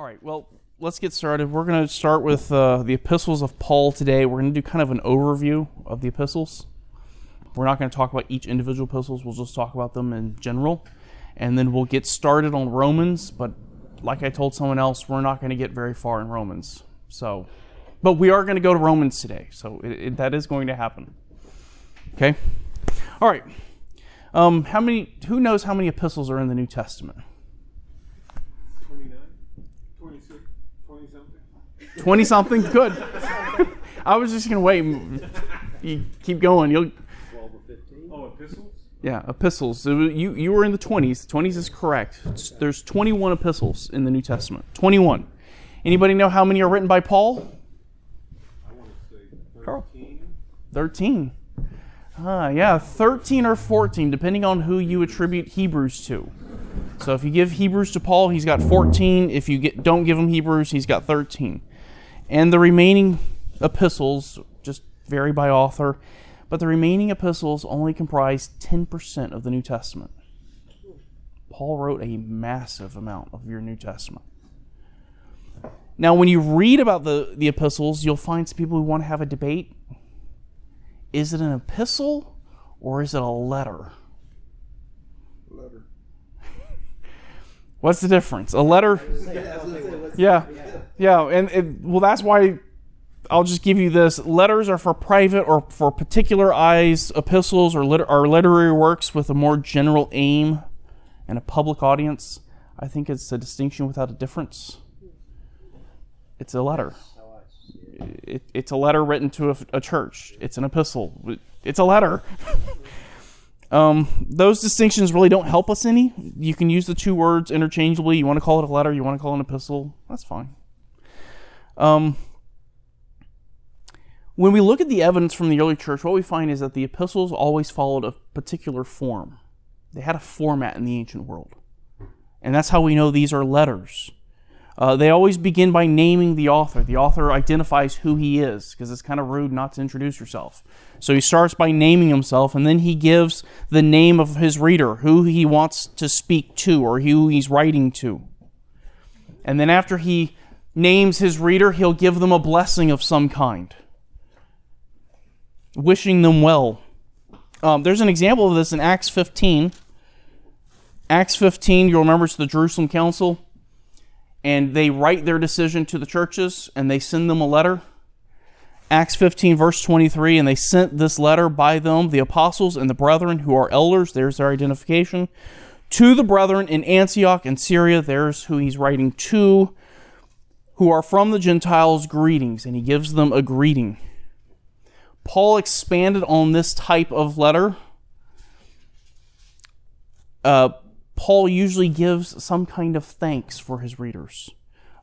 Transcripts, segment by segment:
All right, well, let's get started. We're going to start with uh, the epistles of Paul today. We're going to do kind of an overview of the epistles. We're not going to talk about each individual epistles, we'll just talk about them in general. And then we'll get started on Romans, but like I told someone else, we're not going to get very far in Romans. So, but we are going to go to Romans today, so it, it, that is going to happen. Okay? All right. Um, how many? Who knows how many epistles are in the New Testament? 29, 26, 20 something. 20 something good. I was just gonna wait you keep going. You'll 12 or 15. Oh, epistles? yeah epistles. So you you were in the 20s The 20s is correct. It's- there's 21 epistles in the new testament. 21 anybody know how many are written by paul? I want to say Carl. 13. 13 ah yeah 13 or 14 depending on who you attribute hebrews to. So if you give hebrews to paul he's got 14 if you get, don't give him hebrews he's got 13 and the remaining epistles just vary by author but the remaining epistles only comprise 10% of the new testament paul wrote a massive amount of your new testament now when you read about the, the epistles you'll find some people who want to have a debate is it an epistle or is it a letter? Letter. What's the difference? A letter? Yeah, yeah, and it, well, that's why I'll just give you this: letters are for private or for particular eyes. Epistles or liter- are literary works with a more general aim and a public audience. I think it's a distinction without a difference. It's a letter. It, it's a letter written to a, a church. It's an epistle. It's a letter. um, those distinctions really don't help us any. You can use the two words interchangeably. You want to call it a letter, you want to call it an epistle. That's fine. Um, when we look at the evidence from the early church, what we find is that the epistles always followed a particular form. They had a format in the ancient world. And that's how we know these are letters. Uh, they always begin by naming the author. The author identifies who he is because it's kind of rude not to introduce yourself. So he starts by naming himself and then he gives the name of his reader, who he wants to speak to or who he's writing to. And then after he names his reader, he'll give them a blessing of some kind, wishing them well. Um, there's an example of this in Acts 15. Acts 15, you'll remember it's the Jerusalem Council and they write their decision to the churches and they send them a letter. Acts 15, verse 23, and they sent this letter by them, the apostles and the brethren who are elders, there's their identification, to the brethren in Antioch and Syria, there's who he's writing to, who are from the Gentiles, greetings, and he gives them a greeting. Paul expanded on this type of letter. Uh, Paul usually gives some kind of thanks for his readers.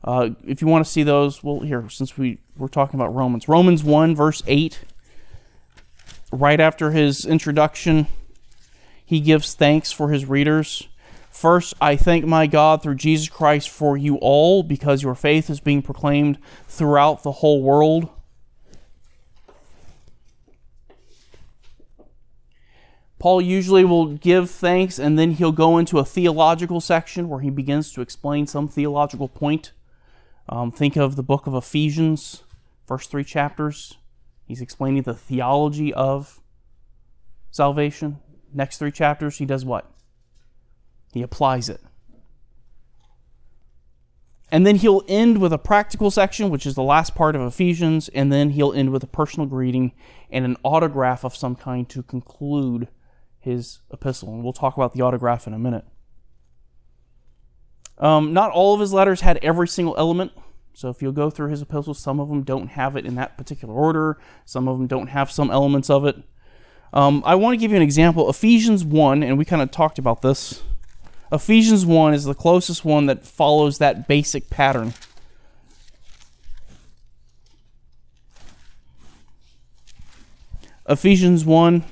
Uh, if you want to see those, well, here, since we, we're talking about Romans, Romans 1, verse 8, right after his introduction, he gives thanks for his readers. First, I thank my God through Jesus Christ for you all, because your faith is being proclaimed throughout the whole world. Paul usually will give thanks and then he'll go into a theological section where he begins to explain some theological point. Um, think of the book of Ephesians, first three chapters. He's explaining the theology of salvation. Next three chapters, he does what? He applies it. And then he'll end with a practical section, which is the last part of Ephesians, and then he'll end with a personal greeting and an autograph of some kind to conclude his epistle, and we'll talk about the autograph in a minute. Um, not all of his letters had every single element. So if you'll go through his epistles, some of them don't have it in that particular order. Some of them don't have some elements of it. Um, I want to give you an example. Ephesians 1, and we kind of talked about this. Ephesians 1 is the closest one that follows that basic pattern. Ephesians 1,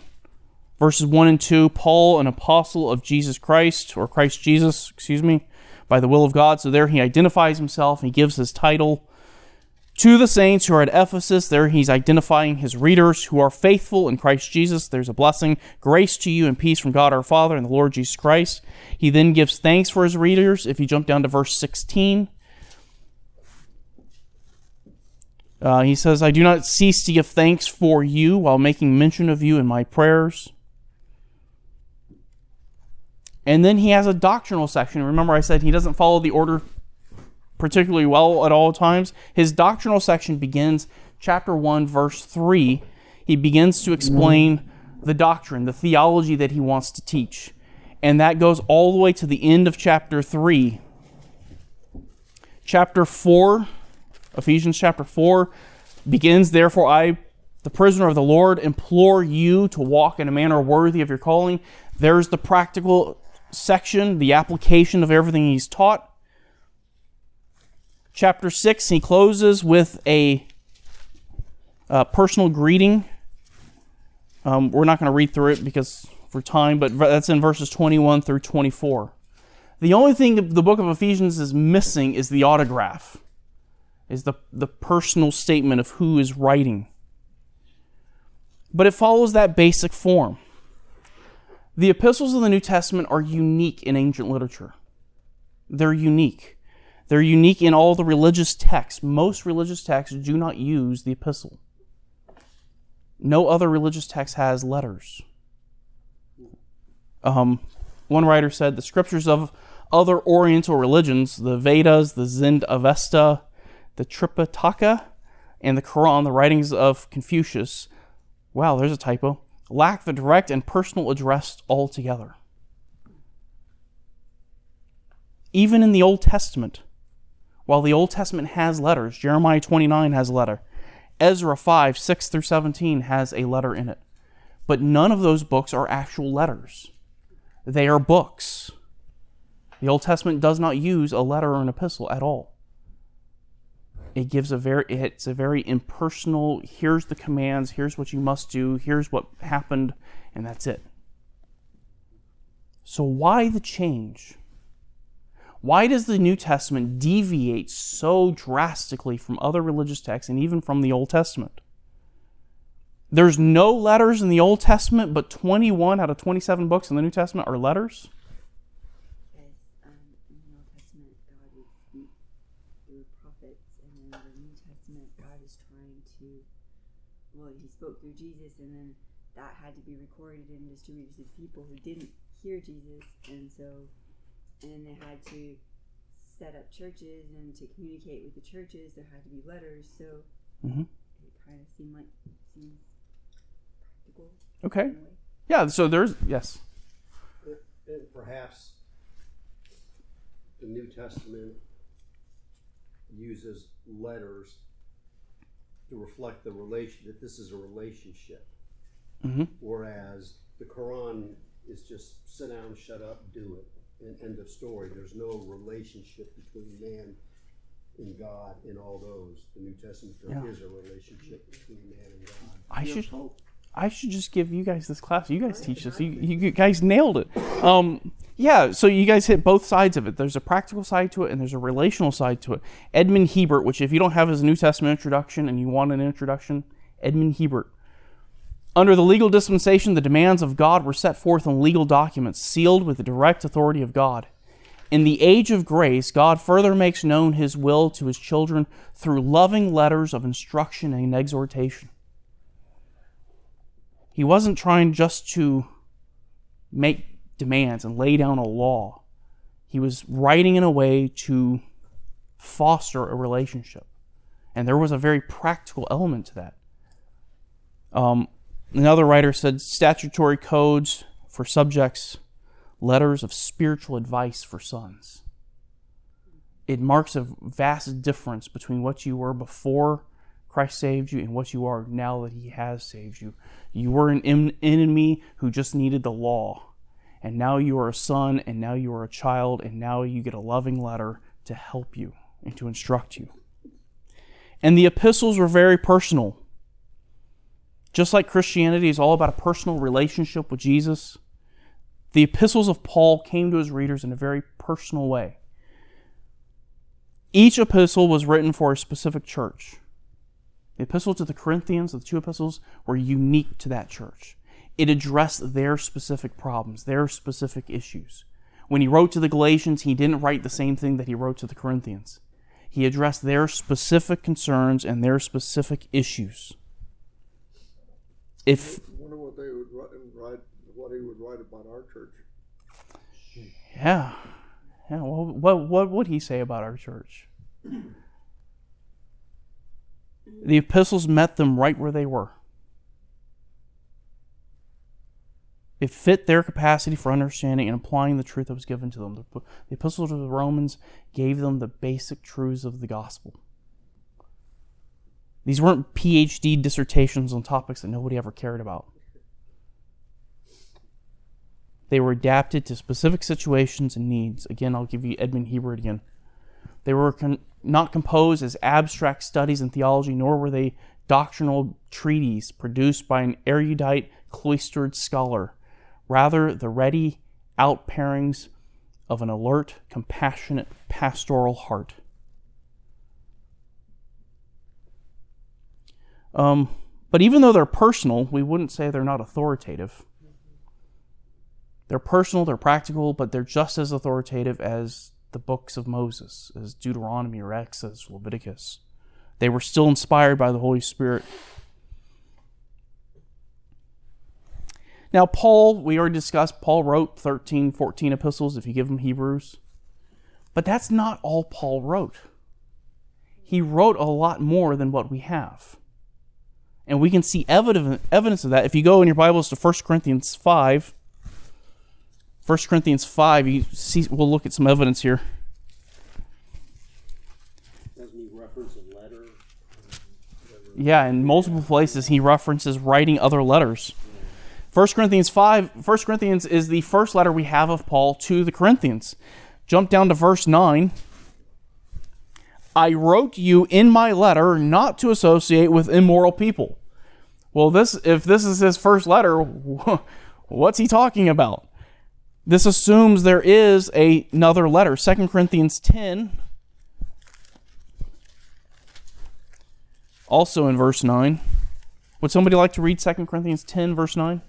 verses 1 and 2 Paul, an apostle of Jesus Christ, or Christ Jesus, excuse me, by the will of God. So there he identifies himself, he gives his title. To the saints who are at Ephesus, there he's identifying his readers who are faithful in Christ Jesus. There's a blessing, grace to you and peace from God our Father and the Lord Jesus Christ. He then gives thanks for his readers. If you jump down to verse 16, Uh, he says, I do not cease to give thanks for you while making mention of you in my prayers. And then he has a doctrinal section. Remember, I said he doesn't follow the order particularly well at all times. His doctrinal section begins chapter 1, verse 3. He begins to explain the doctrine, the theology that he wants to teach. And that goes all the way to the end of chapter 3. Chapter 4, Ephesians chapter 4, begins, Therefore, I, the prisoner of the Lord, implore you to walk in a manner worthy of your calling. There's the practical section, the application of everything he's taught. Chapter 6, he closes with a uh, personal greeting. Um, we're not going to read through it because for time, but that's in verses 21 through 24. The only thing the book of Ephesians is missing is the autograph, is the, the personal statement of who is writing. But it follows that basic form. The epistles of the New Testament are unique in ancient literature. They're unique. They're unique in all the religious texts. Most religious texts do not use the epistle. No other religious text has letters. Um, one writer said the scriptures of other Oriental religions, the Vedas, the Zend Avesta, the Tripitaka, and the Quran, the writings of Confucius, wow, there's a typo, lack the direct and personal address altogether. Even in the Old Testament, while the Old Testament has letters, Jeremiah 29 has a letter, Ezra 5, 6 through 17 has a letter in it. But none of those books are actual letters. They are books. The Old Testament does not use a letter or an epistle at all. It gives a very it's a very impersonal, here's the commands, here's what you must do, here's what happened, and that's it. So why the change? Why does the New Testament deviate so drastically from other religious texts and even from the Old Testament? There's no letters in the Old Testament, but 21 out of 27 books in the New Testament are letters. Because um, in the Old Testament, God would speak through prophets, and then the New Testament, God is trying to, well, He spoke through Jesus, and then that had to be recorded and distributed to people who didn't hear Jesus, and so, and they had to set up churches and to communicate with the churches, there had to be letters. So Mhm. it kind of seemed like seems practical. Okay. in a way. Yeah, so there's, yes. And perhaps the New Testament uses letters to reflect the relation that this is a relationship, Mhm. whereas the Quran is just sit down, shut up, do it, and end of story. There's no relationship between man and God in all those. The New Testament there is Yeah. a relationship between man and God. I should I should just give you guys this class. You guys teach this. You, you guys nailed it. Um, yeah, so you guys hit both sides of it. There's a practical side to it and there's a relational side to it. Edmond Hiebert, which if you don't have his New Testament introduction and you want an introduction, Edmond Hiebert. Under the legal dispensation, the demands of God were set forth in legal documents sealed with the direct authority of God. In the age of grace, God further makes known his will to his children through loving letters of instruction and exhortation. He wasn't trying just to make demands and lay down a law. He was writing in a way to foster a relationship. And there was a very practical element to that. Um, another writer said statutory codes for subjects, letters of spiritual advice for sons. It marks a vast difference between what you were before Christ saved you and what you are now that He has saved you. You were an en- enemy who just needed the law. And now you are a son, and now you are a child, and now you get a loving letter to help you and to instruct you. And the epistles were very personal. Just like Christianity is all about a personal relationship with Jesus, the epistles of Paul came to his readers in a very personal way. Each epistle was written for a specific church. The epistle to the Corinthians, the two epistles, were unique to that church. It addressed their specific problems, their specific issues. When he wrote to the Galatians, he didn't write the same thing that he wrote to the Corinthians. He addressed their specific concerns and their specific issues. If I Wonder what they would write, write what he would write about our church. yeah, yeah, well, what what would he say about our church? The epistles met them right where they were. It fit their capacity for understanding and applying the truth that was given to them. The, epistles of the Romans gave them the basic truths of the gospel. These weren't PhD dissertations on topics that nobody ever cared about. They were adapted to specific situations and needs. Again, I'll give you Edmond Hiebert again. They were con- not composed as abstract studies in theology, nor were they doctrinal treatises produced by an erudite, cloistered scholar. Rather, the ready outpourings of an alert, compassionate, pastoral heart. Um, but even though they're personal, we wouldn't say they're not authoritative. They're personal, they're practical, but they're just as authoritative as the books of Moses, as Deuteronomy or Exodus, Leviticus. They were still inspired by the Holy Spirit. Now, Paul, we already discussed, Paul wrote 13, 14 epistles if you give them Hebrews. But that's not all Paul wrote. He wrote a lot more than what we have. And we can see evidence, evidence of that. If you go in your Bibles to 1 Corinthians 5, 1 Corinthians 5, you see, we'll look at some evidence here. Doesn't he reference a letter? Yeah, in multiple places he references writing other letters. 1 Corinthians 5, 1 Corinthians is the first letter we have of Paul to the Corinthians. Jump down to verse 9. I wrote you in my letter not to associate with immoral people. Well, this if this is his first letter, what's he talking about? This assumes there is a, another letter. 2 Corinthians 10 also in verse 9. Would somebody like to read 2 Corinthians 10, verse 9?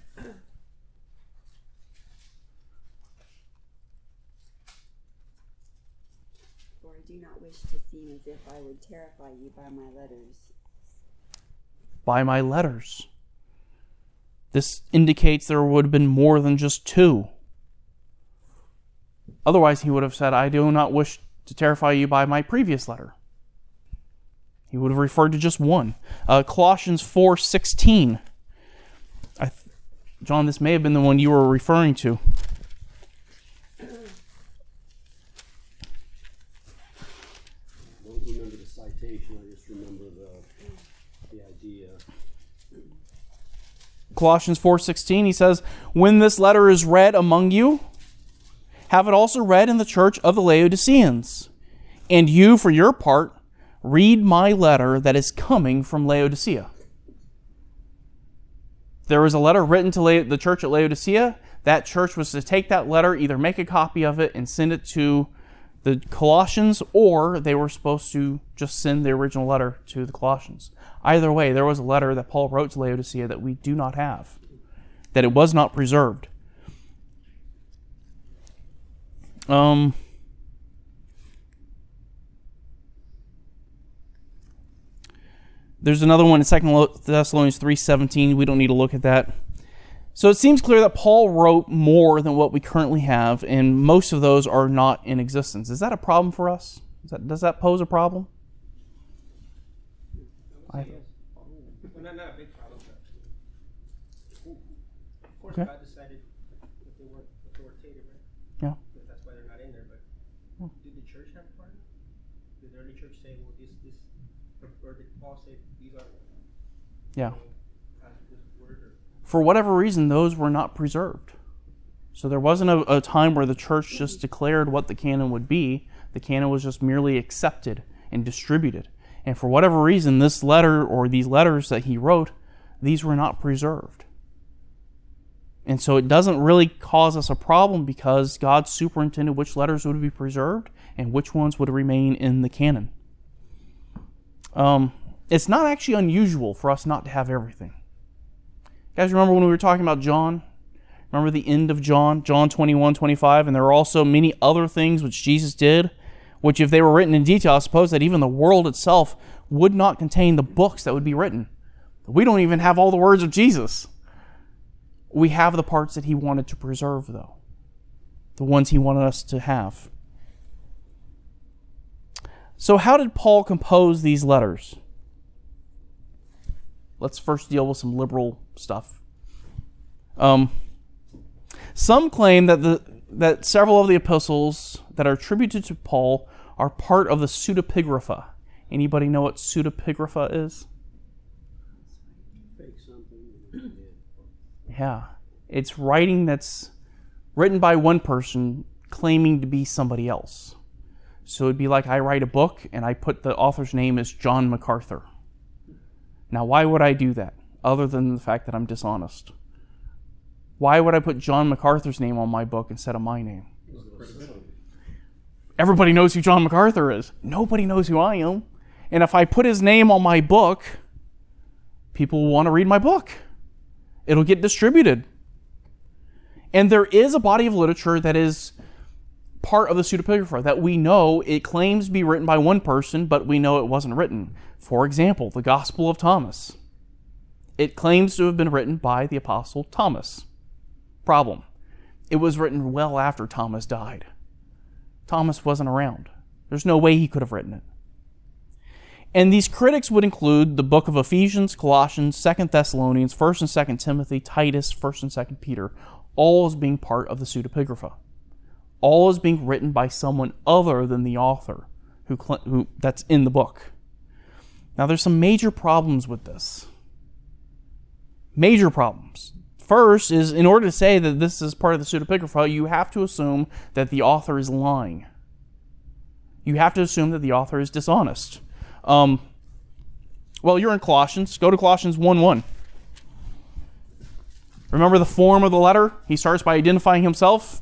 For I do not wish to seem as if I would terrify you by my letters. By my letters. This indicates there would have been more than just two. Otherwise, he would have said, I do not wish to terrify you by my previous letter. He would have referred to just one. Uh, Colossians 4.16. Th- John, this may have been the one you were referring to. I don't remember the citation, I just remember the, the idea. Colossians 4:16 he says, "When this letter is read among you, have it also read in the church of the Laodiceans. And you for your part read my letter that is coming from Laodicea." There was a letter written to La- the church at Laodicea. That church was to take that letter, either make a copy of it and send it to the Colossians, or they were supposed to just send the original letter to the Colossians. Either way, there was a letter that Paul wrote to Laodicea that we do not have, that it was not preserved. Um, there's another one in 2 Thessalonians 3.17. We don't need to look at that. So it seems clear that Paul wrote more than what we currently have, and most of those are not in existence. Is that a problem for us? Does that, does that pose a problem? I- Well, not, not a big problem, but of course Okay. God decided that they weren't authoritative, right? Yeah. That- That's why they're not in there, but did the church have a part in it? Did the early church say, well, this, this, or, or did Paul say, these are, Yeah. For whatever reason, those were not preserved. So there wasn't a, a time where the church just declared what the canon would be. The canon was just merely accepted and distributed. And for whatever reason, this letter or these letters that he wrote, these were not preserved. And so it doesn't really cause us a problem because God superintended which letters would be preserved and which ones would remain in the canon. Um, it's not actually unusual for us not to have everything. You Guys, remember when we were talking about John? Remember the end of John, John 21, 25? And there are also many other things which Jesus did, which, if they were written in detail, I suppose that even the world itself would not contain the books that would be written. We don't even have all the words of Jesus. We have the parts that he wanted to preserve, though, the ones he wanted us to have. So, how did Paul compose these letters? Let's first deal with some liberal stuff. Um, some claim that the that several of the epistles that are attributed to Paul are part of the pseudepigrapha. Anybody know what pseudepigrapha is? Yeah. It's writing that's written by one person claiming to be somebody else. So it'd be like I write a book and I put the author's name as John MacArthur. Now, why would I do that other than the fact that I'm dishonest? Why would I put John MacArthur's name on my book instead of my name? Everybody knows who John MacArthur is. Nobody knows who I am. And if I put his name on my book, people will want to read my book. It'll get distributed. And there is a body of literature that is part of the pseudepigrapha that we know it claims to be written by one person, but we know it wasn't written. For example, the Gospel of Thomas. It claims to have been written by the Apostle Thomas. Problem it was written well after Thomas died. Thomas wasn't around. There's no way he could have written it. And these critics would include the book of Ephesians, Colossians, Second Thessalonians, 1st and 2nd Timothy, Titus, 1st and 2nd Peter, all as being part of the pseudepigrapha. All as being written by someone other than the author who, who that's in the book. Now there's some major problems with this. Major problems. First is in order to say that this is part of the pseudepigrapha, you have to assume that the author is lying. You have to assume that the author is dishonest. Um, well, you're in Colossians. Go to Colossians 1 1. Remember the form of the letter? He starts by identifying himself.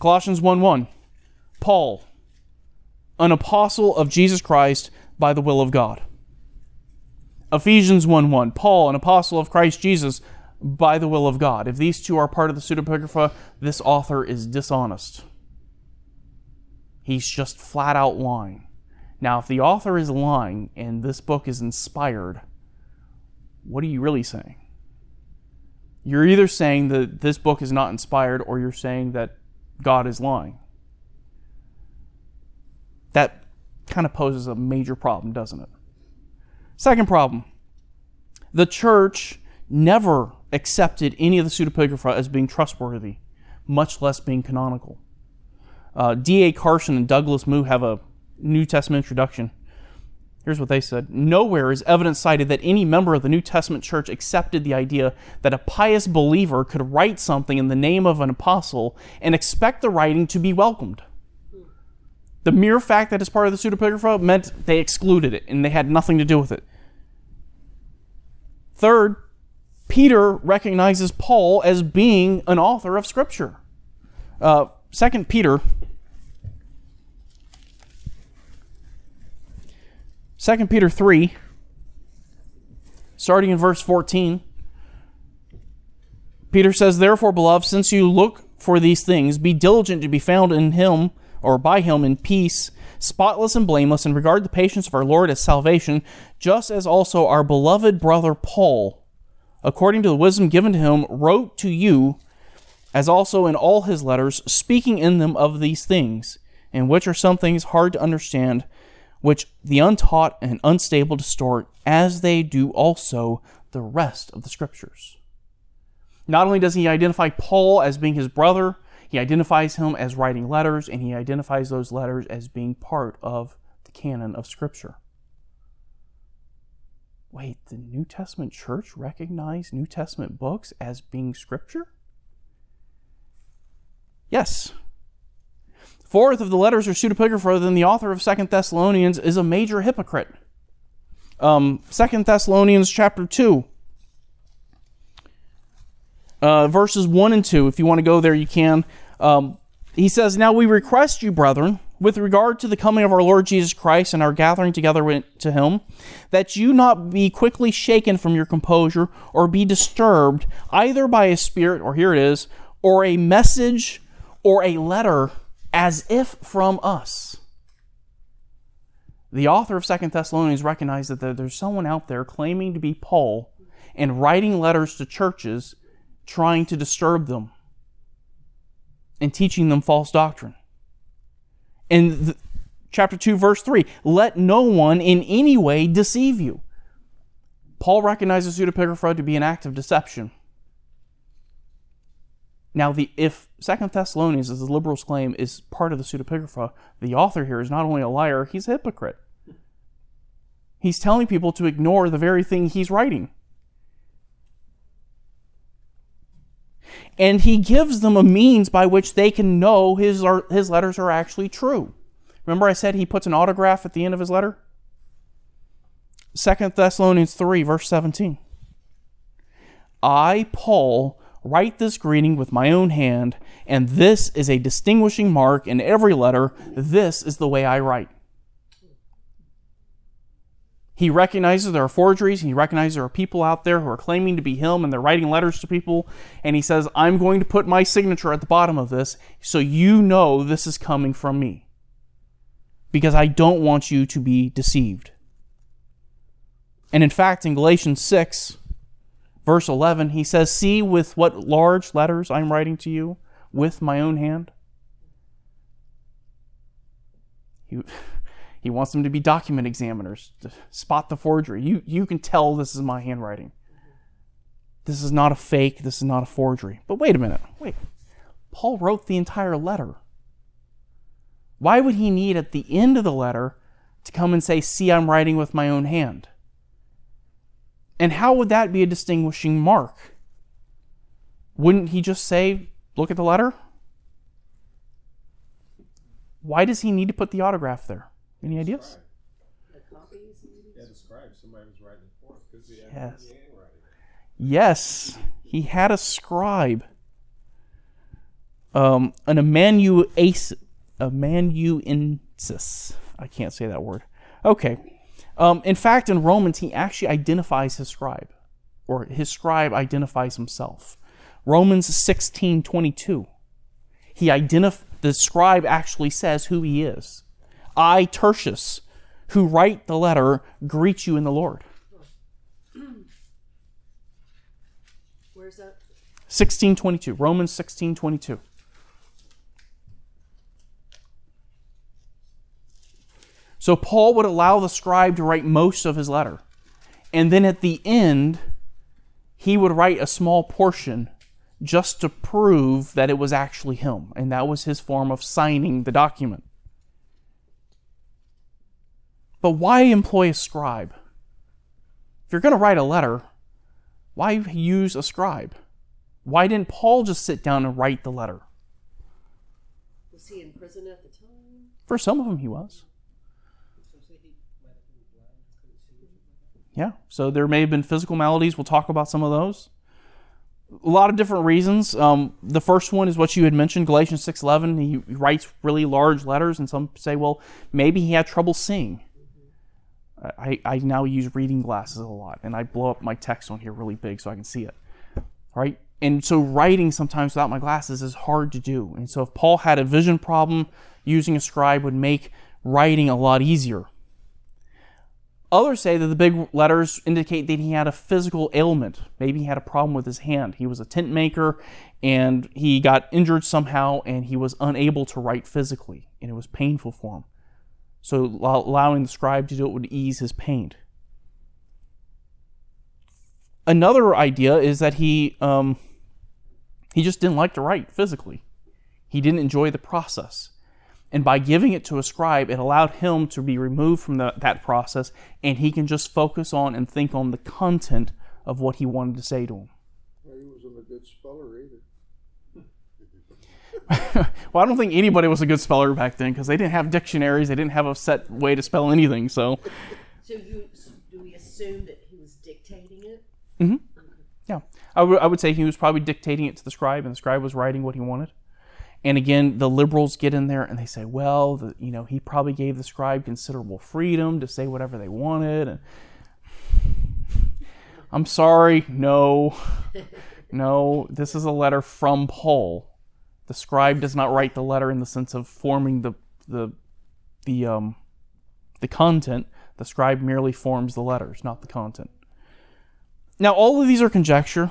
Colossians 1 1. Paul, an apostle of Jesus Christ by the will of God. Ephesians 1 1. Paul, an apostle of Christ Jesus by the will of God. If these two are part of the pseudepigrapha, this author is dishonest. He's just flat out lying. Now, if the author is lying and this book is inspired, what are you really saying? You're either saying that this book is not inspired or you're saying that God is lying. That kind of poses a major problem, doesn't it? Second problem the church never accepted any of the pseudepigrapha as being trustworthy, much less being canonical. Uh, D.A. Carson and Douglas Moo have a New Testament introduction. Here's what they said Nowhere is evidence cited that any member of the New Testament church accepted the idea that a pious believer could write something in the name of an apostle and expect the writing to be welcomed. The mere fact that it's part of the pseudepigrapha meant they excluded it and they had nothing to do with it. Third, Peter recognizes Paul as being an author of Scripture. Uh, Second Peter 2 Peter 3, starting in verse 14, Peter says, Therefore, beloved, since you look for these things, be diligent to be found in him or by him in peace, spotless and blameless, and regard the patience of our Lord as salvation, just as also our beloved brother Paul, according to the wisdom given to him, wrote to you, as also in all his letters, speaking in them of these things, in which are some things hard to understand which the untaught and unstable distort, as they do also the rest of the Scriptures. Not only does he identify Paul as being his brother, he identifies him as writing letters, and he identifies those letters as being part of the canon of Scripture. Wait, the New Testament church recognized New Testament books as being Scripture? Yes, Fourth, if the letters are pseudepigrapha, then the author of Second Thessalonians is a major hypocrite. Um, Second Thessalonians chapter 2, uh, verses 1 and 2. If you want to go there, you can. Um, he says, Now we request you, brethren, with regard to the coming of our Lord Jesus Christ and our gathering together to him, that you not be quickly shaken from your composure or be disturbed either by a spirit, or here it is, or a message or a letter as if from us. The author of Second Thessalonians recognized that there's someone out there claiming to be Paul and writing letters to churches trying to disturb them and teaching them false doctrine. In chapter 2, verse 3, let no one in any way deceive you. Paul recognizes pseudepigrapha to be an act of deception. Now, the if Second Thessalonians, as the liberals claim, is part of the pseudepigrapha, the author here is not only a liar, he's a hypocrite. He's telling people to ignore the very thing he's writing. And he gives them a means by which they can know his, his letters are actually true. Remember, I said he puts an autograph at the end of his letter? Second Thessalonians 3, verse 17. I, Paul, write this greeting with my own hand, and this is a distinguishing mark in every letter. This is the way I write. He recognizes there are forgeries. He recognizes there are people out there who are claiming to be him and they're writing letters to people. And he says, I'm going to put my signature at the bottom of this so you know this is coming from me. Because I don't want you to be deceived. And in fact, in Galatians 6, verse 11, he says, See with what large letters I'm writing to you with my own hand. He, he wants them to be document examiners to spot the forgery. You, you can tell this is my handwriting. This is not a fake. This is not a forgery. But wait a minute. Wait. Paul wrote the entire letter. Why would he need at the end of the letter to come and say, See, I'm writing with my own hand? And how would that be a distinguishing mark? Wouldn't he just say, Look at the letter? Why does he need to put the autograph there? Any ideas? Yeah, the scribe, somebody was writing it for him because he Yes. Yes, he had a scribe, um, an amanuensis. amanuensis. I can't say that word. Okay. Um, in fact, in Romans, he actually identifies his scribe, or his scribe identifies himself. Romans sixteen twenty two. He identif- the scribe actually says who he is. I, Tertius, who write the letter, greet you in the Lord. Where's that? 1622 romans 1622 so paul would allow the scribe to write most of his letter and then at the end he would write a small portion just to prove that it was actually him and that was his form of signing the document but why employ a scribe if you're going to write a letter why use a scribe why didn't Paul just sit down and write the letter? Was he in prison at the time? For some of them, he was. So say he might have been blind, couldn't see or something like that. Yeah. So there may have been physical maladies. We'll talk about some of those. A lot of different reasons. Um, the first one is what you had mentioned, Galatians six eleven. He writes really large letters, and some say, well, maybe he had trouble seeing. I, I now use reading glasses a lot, and I blow up my text on here really big so I can see it. Right? And so writing sometimes without my glasses is hard to do. And so if Paul had a vision problem, using a scribe would make writing a lot easier. Others say that the big letters indicate that he had a physical ailment. Maybe he had a problem with his hand. He was a tent maker and he got injured somehow and he was unable to write physically and it was painful for him. So allowing the scribe to do it would ease his pain. Another idea is that he um, he just didn't like to write physically. He didn't enjoy the process. And by giving it to a scribe, it allowed him to be removed from the, that process and he can just focus on and think on the content of what he wanted to say to him. Well, he wasn't a good speller either. well, I don't think anybody was a good speller back then because they didn't have dictionaries, they didn't have a set way to spell anything. So, So you do we assume that he was dictating it? Mm-hmm. yeah, I would- I would say he was probably dictating it to the scribe and the scribe was writing what he wanted. And again, the liberals get in there and they say, well, the, you know, he probably gave the scribe considerable freedom to say whatever they wanted. And I'm sorry, no, no, this is a letter from Paul. The scribe does not write the letter in the sense of forming the the the um the content. The scribe merely forms the letters, not the content. Now, all of these are conjecture.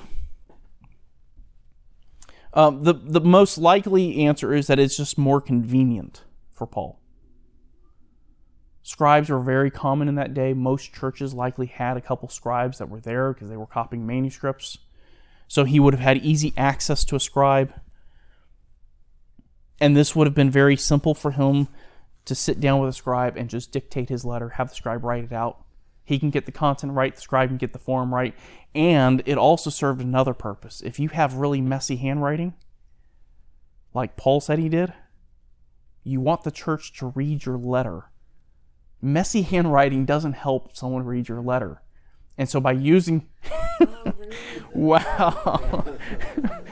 Um, the the most likely answer is that it's just more convenient for Paul. Scribes were very common in that day. Most churches likely had a couple scribes that were there because they were copying manuscripts. So he would have had easy access to a scribe. And this would have been very simple for him to sit down with a scribe and just dictate his letter, have the scribe write it out. He can get the content right, the scribe can get the form right. And it also served another purpose. If you have really messy handwriting, like Paul said he did, you want the church to read your letter. Messy handwriting doesn't help someone read your letter. And so by using. wow.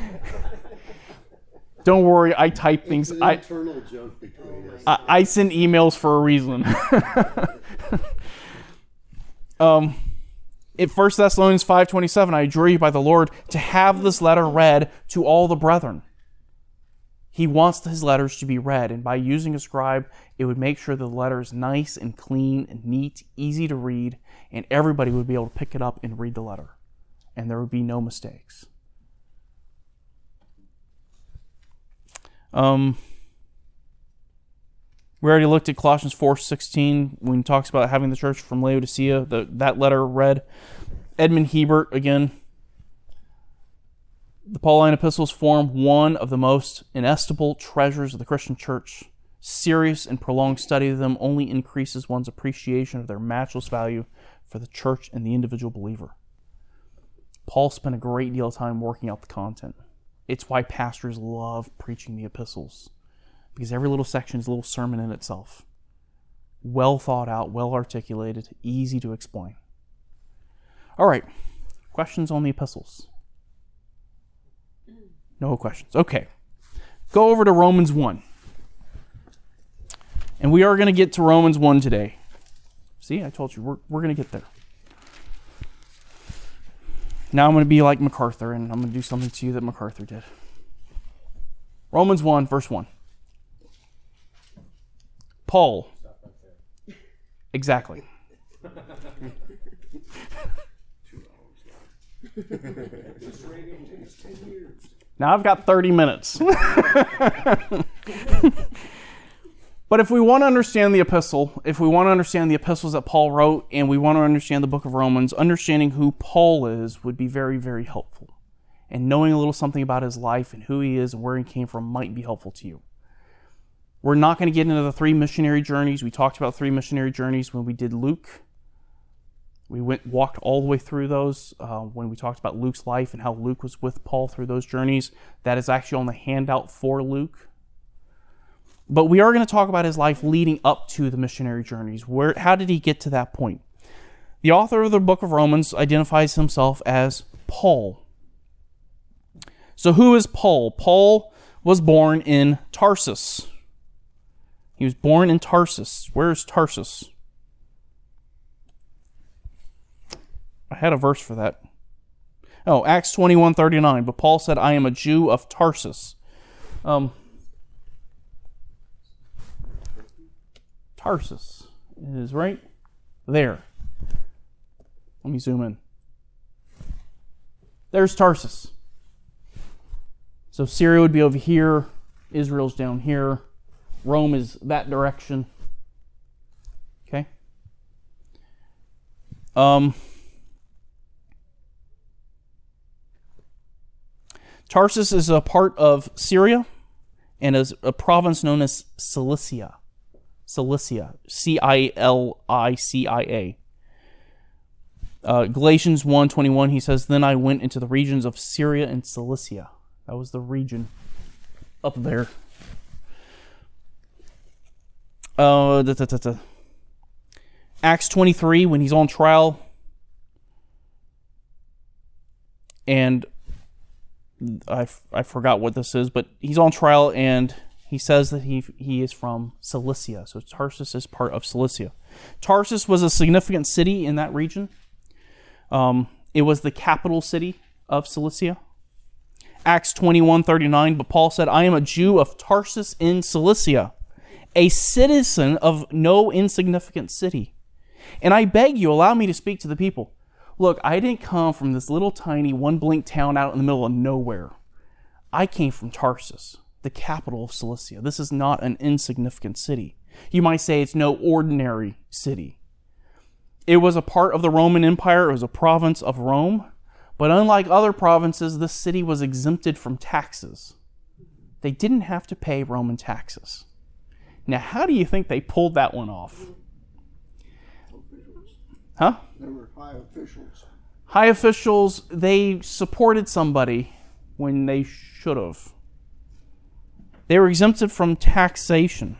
Don't worry, I type things. An I, internal joke between us. I, I send emails for a reason. um, in 1 Thessalonians 5.27, I adjure you by the Lord to have this letter read to all the brethren. He wants his letters to be read, and by using a scribe, it would make sure the letter is nice and clean and neat, easy to read, and everybody would be able to pick it up and read the letter, and there would be no mistakes. Um, we already looked at Colossians 4:16 when he talks about having the church from Laodicea, the, that letter read. Edmond Hiebert again. The Pauline epistles form one of the most inestimable treasures of the Christian church. Serious and prolonged study of them only increases one's appreciation of their matchless value for the church and the individual believer. Paul spent a great deal of time working out the content. It's why pastors love preaching the epistles because every little section is a little sermon in itself. Well thought out, well articulated, easy to explain. All right, questions on the epistles? No questions. Okay. Go over to Romans 1. And we are going to get to Romans 1 today. See, I told you, we're, we're going to get there. Now I'm going to be like MacArthur, and I'm going to do something to you that MacArthur did. Romans 1, verse 1. Paul. Exactly. Now I've got 30 minutes. but if we want to understand the epistle, if we want to understand the epistles that Paul wrote, and we want to understand the book of Romans, understanding who Paul is would be very, very helpful. And knowing a little something about his life and who he is and where he came from might be helpful to you. We're not going to get into the three missionary journeys. We talked about three missionary journeys when we did Luke. We went walked all the way through those uh, when we talked about Luke's life and how Luke was with Paul through those journeys. That is actually on the handout for Luke. But we are going to talk about his life leading up to the missionary journeys. Where how did he get to that point? The author of the book of Romans identifies himself as Paul. So who is Paul? Paul was born in Tarsus. He was born in Tarsus. Where is Tarsus? I had a verse for that. Oh, Acts 21 39. But Paul said, I am a Jew of Tarsus. Um, Tarsus is right there. Let me zoom in. There's Tarsus. So Syria would be over here, Israel's down here, Rome is that direction. Okay? Um, Tarsus is a part of Syria and is a province known as Cilicia. Cilicia. C I L I C I A. Uh, Galatians 1.21, he says, Then I went into the regions of Syria and Cilicia. That was the region up there. Uh, da, da, da. Acts 23, when he's on trial, and I, f- I forgot what this is, but he's on trial and he says that he, he is from Cilicia. So Tarsus is part of Cilicia. Tarsus was a significant city in that region. Um, it was the capital city of Cilicia. Acts 21 39, but Paul said, I am a Jew of Tarsus in Cilicia, a citizen of no insignificant city. And I beg you, allow me to speak to the people. Look, I didn't come from this little tiny one blink town out in the middle of nowhere. I came from Tarsus, the capital of Cilicia. This is not an insignificant city. You might say it's no ordinary city. It was a part of the Roman Empire, it was a province of Rome. But unlike other provinces, this city was exempted from taxes. They didn't have to pay Roman taxes. Now, how do you think they pulled that one off? Huh? They were high officials. High officials, they supported somebody when they should have. They were exempted from taxation.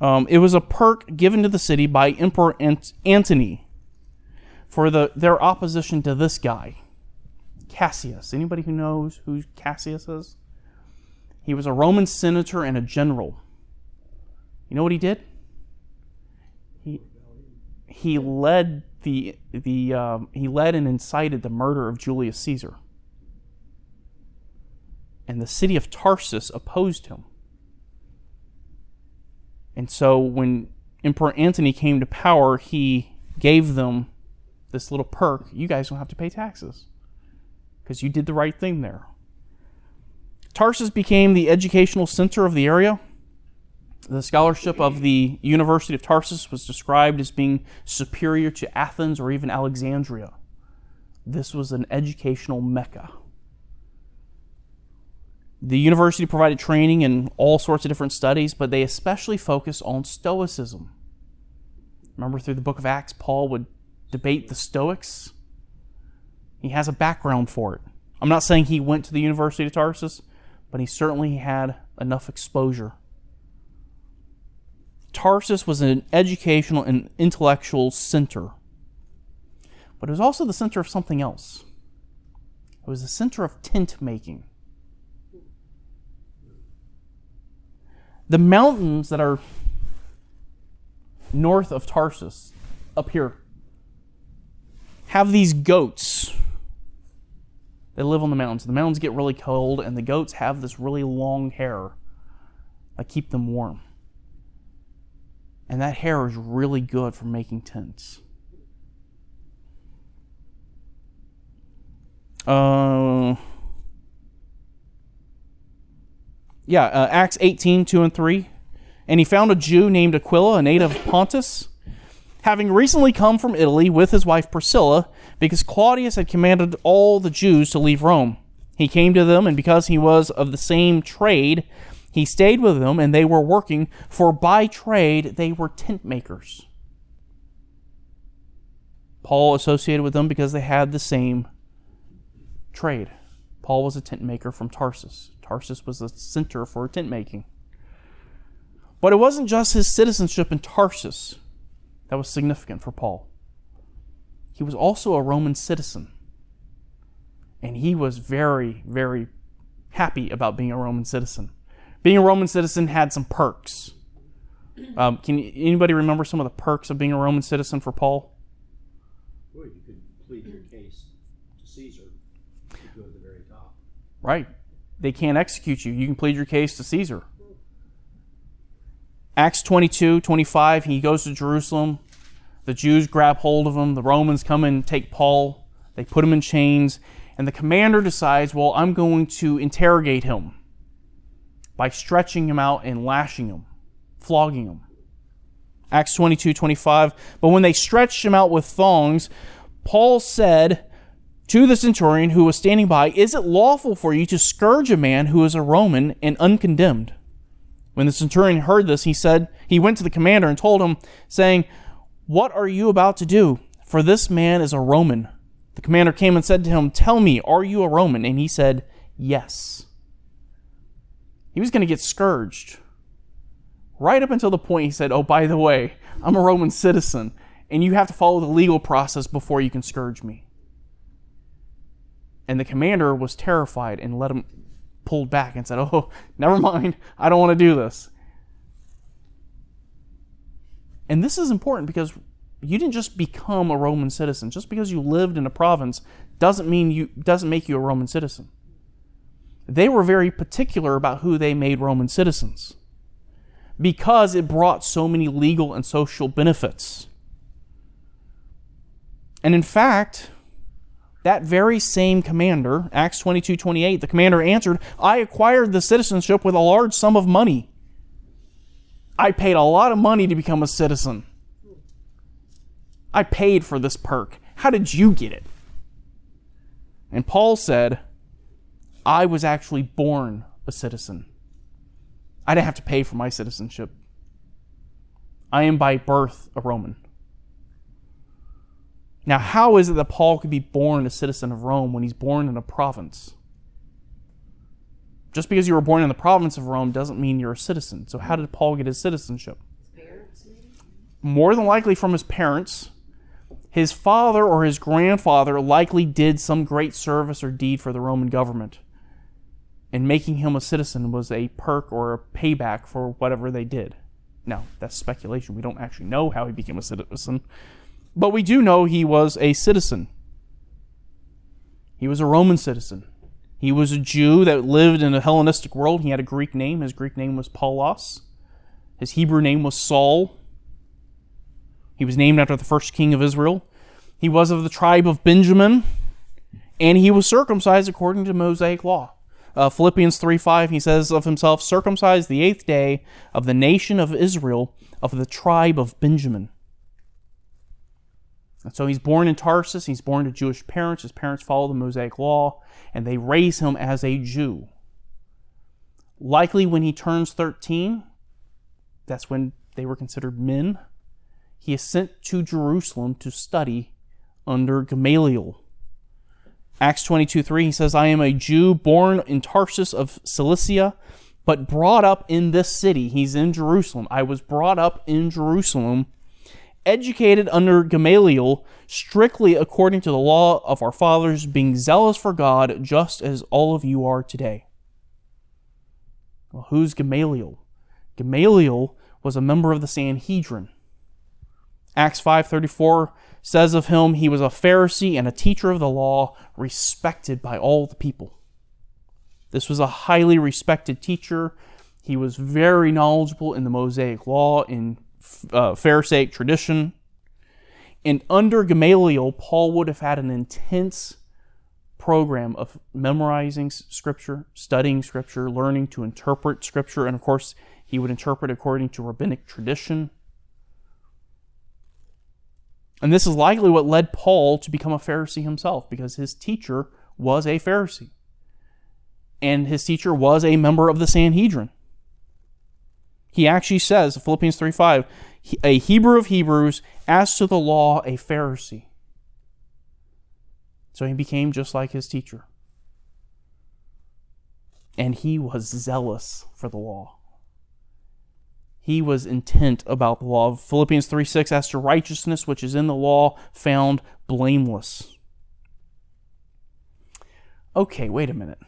Um, it was a perk given to the city by Emperor Ant- Antony for the their opposition to this guy, Cassius. Anybody who knows who Cassius is? He was a Roman senator and a general. You know what he did? He he led the the um, he led and incited the murder of Julius Caesar. And the city of Tarsus opposed him. And so when Emperor Antony came to power, he gave them this little perk. You guys don't have to pay taxes because you did the right thing there. Tarsus became the educational center of the area. The scholarship of the University of Tarsus was described as being superior to Athens or even Alexandria. This was an educational mecca. The university provided training in all sorts of different studies, but they especially focused on Stoicism. Remember through the book of Acts, Paul would debate the Stoics? He has a background for it. I'm not saying he went to the University of Tarsus, but he certainly had enough exposure. Tarsus was an educational and intellectual center, but it was also the center of something else. It was the center of tent making. The mountains that are north of Tarsus, up here, have these goats They live on the mountains. The mountains get really cold, and the goats have this really long hair that keep them warm. And that hair is really good for making tents. Uh, yeah, uh, Acts 18, 2 and 3. And he found a Jew named Aquila, a native of Pontus, having recently come from Italy with his wife Priscilla, because Claudius had commanded all the Jews to leave Rome. He came to them, and because he was of the same trade, he stayed with them, and they were working, for by trade they were tent makers. Paul associated with them because they had the same trade. Paul was a tent maker from Tarsus. Tarsus was the center for tent making. But it wasn't just his citizenship in Tarsus that was significant for Paul. He was also a Roman citizen. And he was very, very happy about being a Roman citizen. Being a Roman citizen had some perks. Um, can you, anybody remember some of the perks of being a Roman citizen for Paul? Well, you could plead your case to Caesar to go to the very top. Right. They can't execute you. You can plead your case to Caesar. Acts 22, 25, he goes to Jerusalem. The Jews grab hold of him. The Romans come and take Paul. They put him in chains. And the commander decides, well, I'm going to interrogate him by stretching him out and lashing him, flogging him. Acts 22, 25. But when they stretched him out with thongs, Paul said to the centurion who was standing by, Is it lawful for you to scourge a man who is a Roman and uncondemned? When the centurion heard this, he said, he went to the commander and told him, saying, What are you about to do? For this man is a Roman. The commander came and said to him, Tell me, are you a Roman? And he said, Yes. He was going to get scourged. Right up until the point he said, Oh, by the way, I'm a Roman citizen, and you have to follow the legal process before you can scourge me. And the commander was terrified and let him pulled back and said, Oh, never mind. I don't want to do this. And this is important because you didn't just become a Roman citizen. Just because you lived in a province doesn't mean you doesn't make you a Roman citizen. they were very particular about who they made Roman citizens because it brought so many legal and social benefits. And in fact, that very same commander, Acts 22 28, the commander answered, I acquired the citizenship with a large sum of money. I paid a lot of money to become a citizen. I paid for this perk. How did you get it? And Paul said, I was actually born a citizen. I didn't have to pay for my citizenship. I am by birth a Roman. Now, how is it that Paul could be born a citizen of Rome when he's born in a province? Just because you were born in the province of Rome doesn't mean you're a citizen. So, how did Paul get his citizenship? More than likely from his parents. His father or his grandfather likely did some great service or deed for the Roman government. And making him a citizen was a perk or a payback for whatever they did. Now, that's speculation. We don't actually know how he became a citizen. But we do know he was a citizen. He was a Roman citizen. He was a Jew that lived in a Hellenistic world. He had a Greek name. His Greek name was Paulos. His Hebrew name was Saul. He was named after the first king of Israel. He was of the tribe of Benjamin, and he was circumcised according to Mosaic law. Uh, Philippians 3 5, he says of himself, circumcised the eighth day of the nation of Israel, of the tribe of Benjamin. And so he's born in Tarsus. He's born to Jewish parents. His parents follow the Mosaic law, and they raise him as a Jew. Likely when he turns 13, that's when they were considered men, he is sent to Jerusalem to study under Gamaliel. Acts 22 3, he says, I am a Jew born in Tarsus of Cilicia, but brought up in this city. He's in Jerusalem. I was brought up in Jerusalem educated under Gamaliel, strictly according to the law of our fathers, being zealous for God, just as all of you are today. Well, who's Gamaliel? Gamaliel was a member of the Sanhedrin. Acts 5:34 says of him he was a Pharisee and a teacher of the law, respected by all the people. This was a highly respected teacher. He was very knowledgeable in the Mosaic law, in uh, Pharisaic tradition. And under Gamaliel, Paul would have had an intense program of memorizing scripture, studying scripture, learning to interpret scripture, and of course, he would interpret according to rabbinic tradition. And this is likely what led Paul to become a Pharisee himself, because his teacher was a Pharisee. And his teacher was a member of the Sanhedrin. He actually says, Philippians 3 5, a Hebrew of Hebrews, as to the law, a Pharisee. So he became just like his teacher. And he was zealous for the law. He was intent about the law. Philippians 3 6, as to righteousness which is in the law, found blameless. Okay, wait a minute.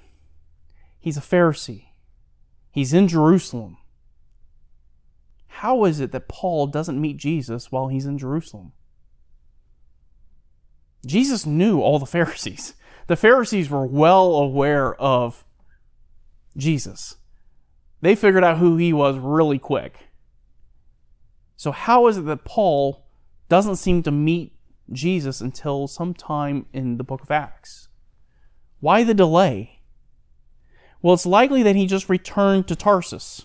He's a Pharisee. He's in Jerusalem how is it that Paul doesn't meet Jesus while he's in Jerusalem? Jesus knew all the Pharisees. The Pharisees were well aware of Jesus. They figured out who he was really quick. So, how is it that Paul doesn't seem to meet Jesus until sometime in the book of Acts? Why the delay? Well, it's likely that he just returned to Tarsus.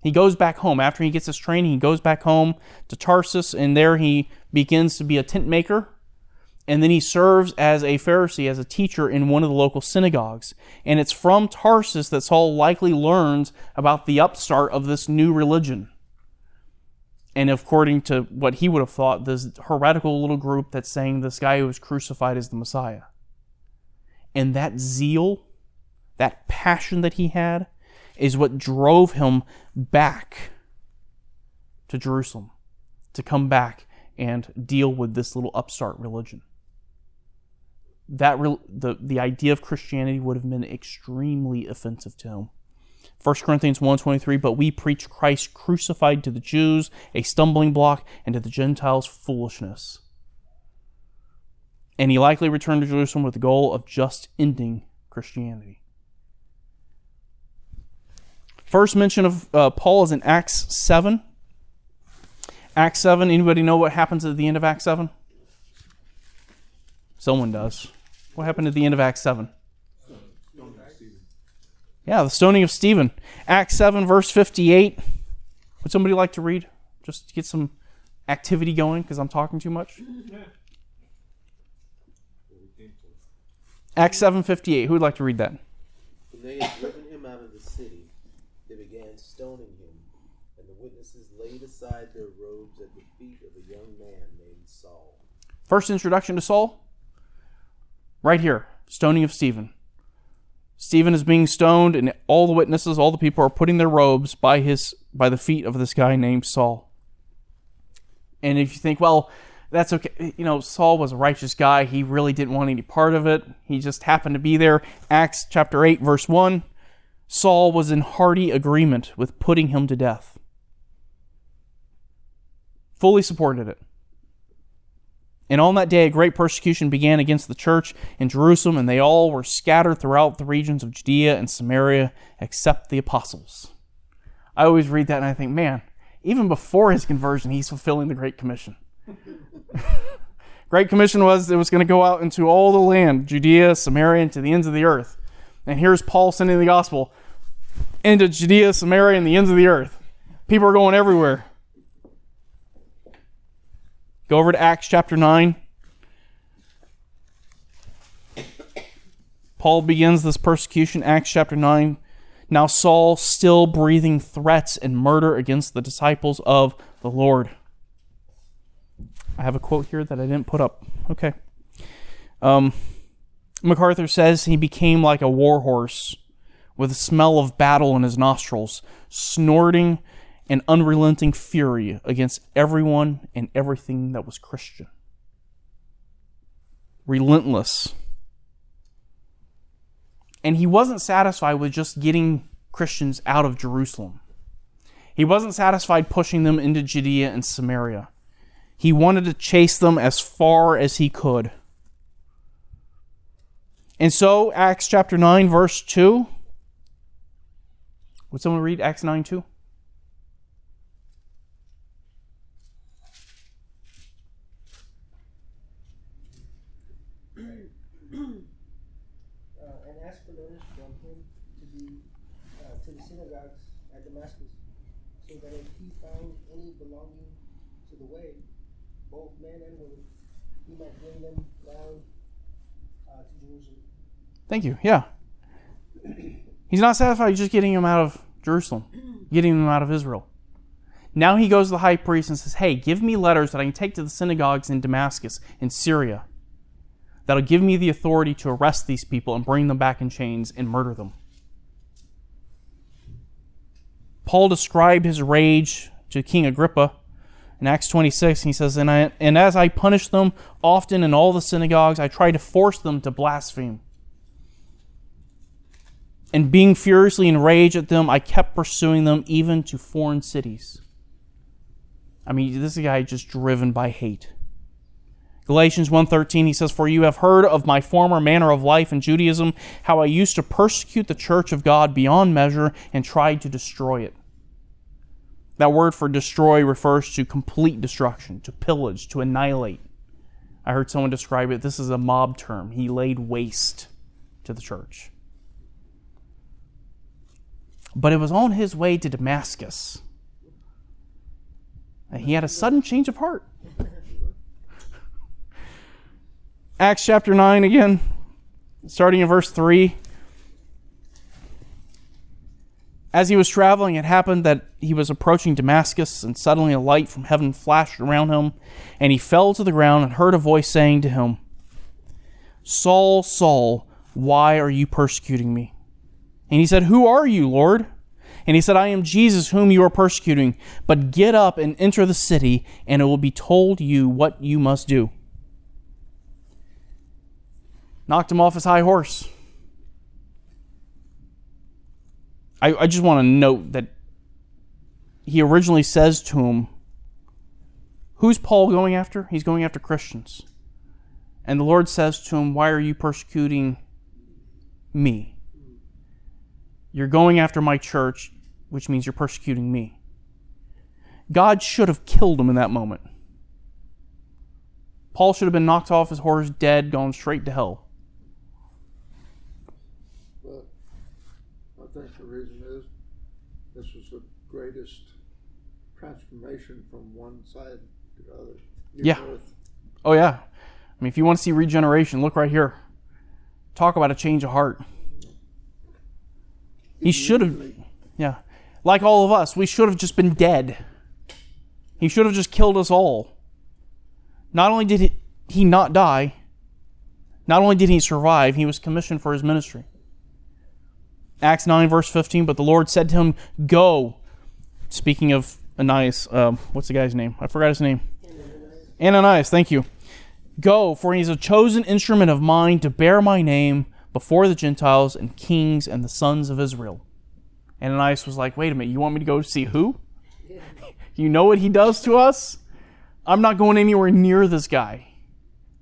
He goes back home. After he gets his training, he goes back home to Tarsus, and there he begins to be a tent maker. And then he serves as a Pharisee, as a teacher in one of the local synagogues. And it's from Tarsus that Saul likely learns about the upstart of this new religion. And according to what he would have thought, this heretical little group that's saying this guy who was crucified is the Messiah. And that zeal, that passion that he had, is what drove him back to Jerusalem to come back and deal with this little upstart religion. That re- the, the idea of Christianity would have been extremely offensive to him. 1 Corinthians 1.23, but we preach Christ crucified to the Jews, a stumbling block, and to the Gentiles foolishness. And he likely returned to Jerusalem with the goal of just ending Christianity. First mention of uh, Paul is in Acts 7. Acts 7, anybody know what happens at the end of Acts 7? Someone does. What happened at the end of Acts 7? Yeah, the stoning of Stephen. Acts 7, verse 58. Would somebody like to read? Just to get some activity going because I'm talking too much. Acts 7:58. Who would like to read that? When they had driven him out of the city, they began stoning him, and the witnesses laid aside their robes at the feet of a young man named Saul. First introduction to Saul? Right here, stoning of Stephen. Stephen is being stoned, and all the witnesses, all the people are putting their robes by his by the feet of this guy named Saul. And if you think, well, that's okay, you know, Saul was a righteous guy. He really didn't want any part of it. He just happened to be there. Acts chapter 8, verse 1. Saul was in hearty agreement with putting him to death. Fully supported it. And on that day, a great persecution began against the church in Jerusalem, and they all were scattered throughout the regions of Judea and Samaria, except the apostles. I always read that and I think, man, even before his conversion, he's fulfilling the Great Commission. Great Commission was it was going to go out into all the land, Judea, Samaria, and to the ends of the earth. And here's Paul sending the gospel into Judea, Samaria, and the ends of the earth. People are going everywhere. Go over to Acts chapter 9. Paul begins this persecution, Acts chapter 9. Now Saul still breathing threats and murder against the disciples of the Lord. I have a quote here that I didn't put up. Okay. Um, MacArthur says he became like a war horse with the smell of battle in his nostrils, snorting an unrelenting fury against everyone and everything that was Christian. Relentless. And he wasn't satisfied with just getting Christians out of Jerusalem. He wasn't satisfied pushing them into Judea and Samaria. He wanted to chase them as far as he could. And so, Acts chapter 9, verse 2. Would someone read Acts 9 2? Uh, and asked for notice from him to be uh, to the synagogues at Damascus, so that if he found any belonging to the way, both men and women, he might bring them down uh, to Jerusalem. Thank you. Yeah. He's not satisfied just getting him out of Jerusalem, getting him out of Israel. Now he goes to the high priest and says, Hey, give me letters that I can take to the synagogues in Damascus, in Syria, that'll give me the authority to arrest these people and bring them back in chains and murder them. Paul described his rage to King Agrippa in Acts 26. He says, and, I, and as I punished them often in all the synagogues, I tried to force them to blaspheme. And being furiously enraged at them, I kept pursuing them even to foreign cities. I mean, this guy just driven by hate. Galatians 1:13 he says for you have heard of my former manner of life in Judaism how I used to persecute the church of God beyond measure and tried to destroy it. That word for destroy refers to complete destruction, to pillage, to annihilate. I heard someone describe it this is a mob term. He laid waste to the church. But it was on his way to Damascus. that He had a sudden change of heart. Acts chapter 9 again, starting in verse 3. As he was traveling, it happened that he was approaching Damascus, and suddenly a light from heaven flashed around him, and he fell to the ground and heard a voice saying to him, Saul, Saul, why are you persecuting me? And he said, Who are you, Lord? And he said, I am Jesus whom you are persecuting. But get up and enter the city, and it will be told you what you must do. Knocked him off his high horse. I, I just want to note that he originally says to him, Who's Paul going after? He's going after Christians. And the Lord says to him, Why are you persecuting me? You're going after my church. which means you're persecuting me. God should have killed him in that moment. Paul should have been knocked off his horse, dead, gone straight to hell. But I think the reason is this was the greatest transformation from one side to the other. New Yeah. birth. Oh, yeah. I mean, if you want to see regeneration, look right here. Talk about a change of heart. He should have, yeah. Like all of us, we should have just been dead. He should have just killed us all. Not only did he, he not die, not only did he survive, he was commissioned for his ministry. Acts 9, verse 15, but the Lord said to him, Go. Speaking of Ananias, um, what's the guy's name? I forgot his name. Ananias, thank you. Go, for he is a chosen instrument of mine to bear my name before the Gentiles and kings and the sons of Israel. Ananias was like, Wait a minute, you want me to go see who? You know what he does to us? I'm not going anywhere near this guy.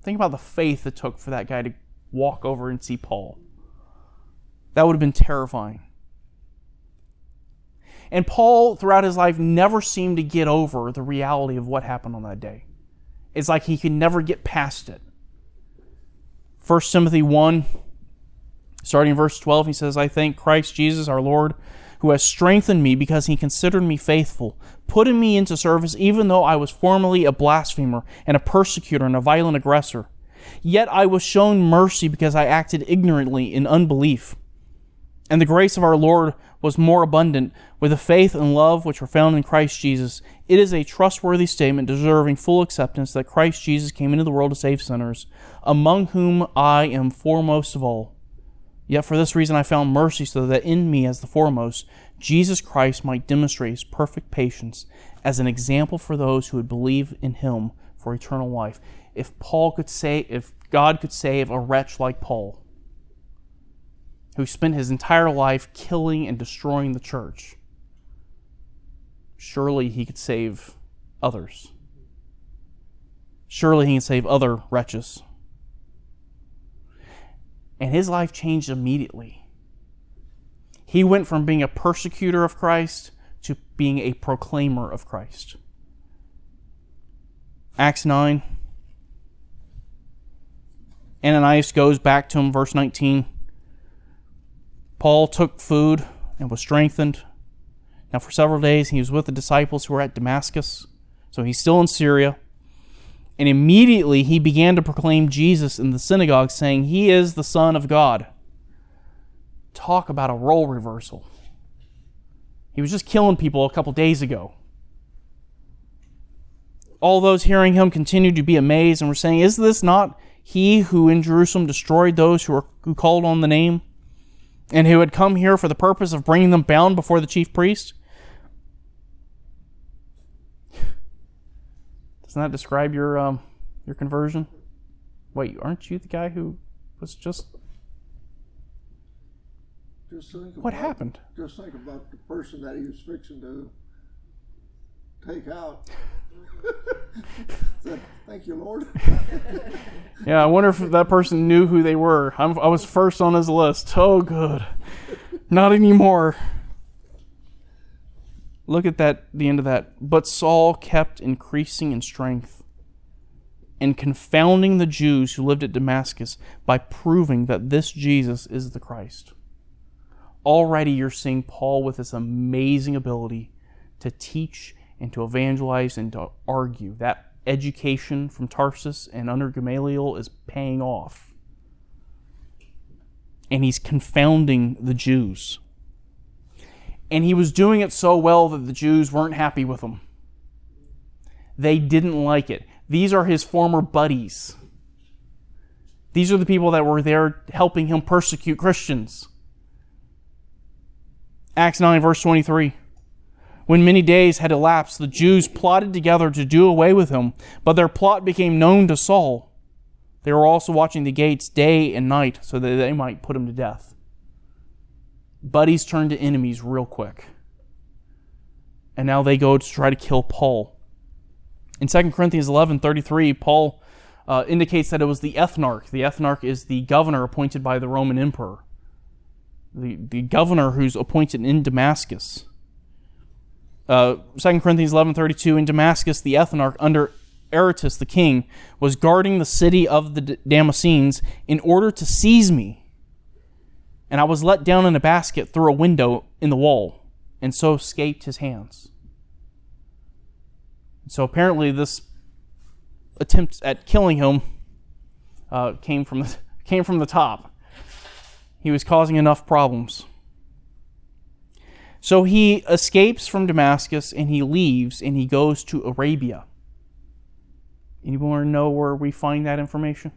Think about the faith it took for that guy to walk over and see Paul. That would have been terrifying. And Paul, throughout his life, never seemed to get over the reality of what happened on that day. It's like he could never get past it. 1 Timothy 1, starting in verse 12, he says, I thank Christ Jesus our Lord, who has strengthened me because he considered me faithful, putting me into service even though I was formerly a blasphemer and a persecutor and a violent aggressor. Yet I was shown mercy because I acted ignorantly in unbelief. And the grace of our Lord was more abundant with the faith and love which were found in Christ Jesus. It is a trustworthy statement deserving full acceptance that Christ Jesus came into the world to save sinners, among whom I am foremost of all. Yet for this reason I found mercy, so that in me, as the foremost, Jesus Christ might demonstrate his perfect patience as an example for those who would believe in him for eternal life. If Paul could say, if God could save a wretch like Paul, who spent his entire life killing and destroying the church, surely he could save others. Surely he can save other wretches and his life changed immediately. He went from being a persecutor of Christ to being a proclaimer of Christ. Acts 9. Ananias goes back to him, verse 19. Paul took food and was strengthened. Now, for several days, he was with the disciples who were at Damascus. So he's still in Syria. And immediately he began to proclaim Jesus in the synagogue, saying, He is the Son of God. Talk about a role reversal. He was just killing people a couple days ago. All those hearing him continued to be amazed and were saying, Is this not he who in Jerusalem destroyed those who, were, who called on the name, and who had come here for the purpose of bringing them bound before the chief priest? Doesn't that describe your um, your conversion? Wait, aren't you the guy who was just Just think what about- happened? Just think about the person that he was fixing to take out. Said, Thank you, Lord. Yeah, I wonder if that person knew who they were. I'm, I was first on his list. Oh, good. Not anymore. Look at that, the end of that. But Saul kept increasing in strength and confounding the Jews who lived at Damascus by proving that this Jesus is the Christ. Already you're seeing Paul with this amazing ability to teach and to evangelize and to argue. That education from Tarsus and under Gamaliel is paying off. And he's confounding the Jews. And he was doing it so well that the Jews weren't happy with him. They didn't like it. These are his former buddies. These are the people that were there helping him persecute Christians. Acts 9, verse 23. When many days had elapsed, the Jews plotted together to do away with him, but their plot became known to Saul. They were also watching the gates day and night so that they might put him to death. Buddies turn to enemies real quick. And now they go to try to kill Paul. In 2 Corinthians 11 33, Paul uh, indicates that it was the ethnarch. The ethnarch is the governor appointed by the Roman emperor, the, the governor who's appointed in Damascus. uh, 2 Corinthians 11:32 in Damascus the ethnarch under Aretas the king was guarding the city of the D- Damascenes in order to seize me. And I was let down in a basket through a window in the wall and so escaped his hands. So apparently this attempt at killing him uh, came from the, came from the top. He was causing enough problems. So he escapes from Damascus and he leaves and he goes to Arabia. Anyone want to know where we find that information?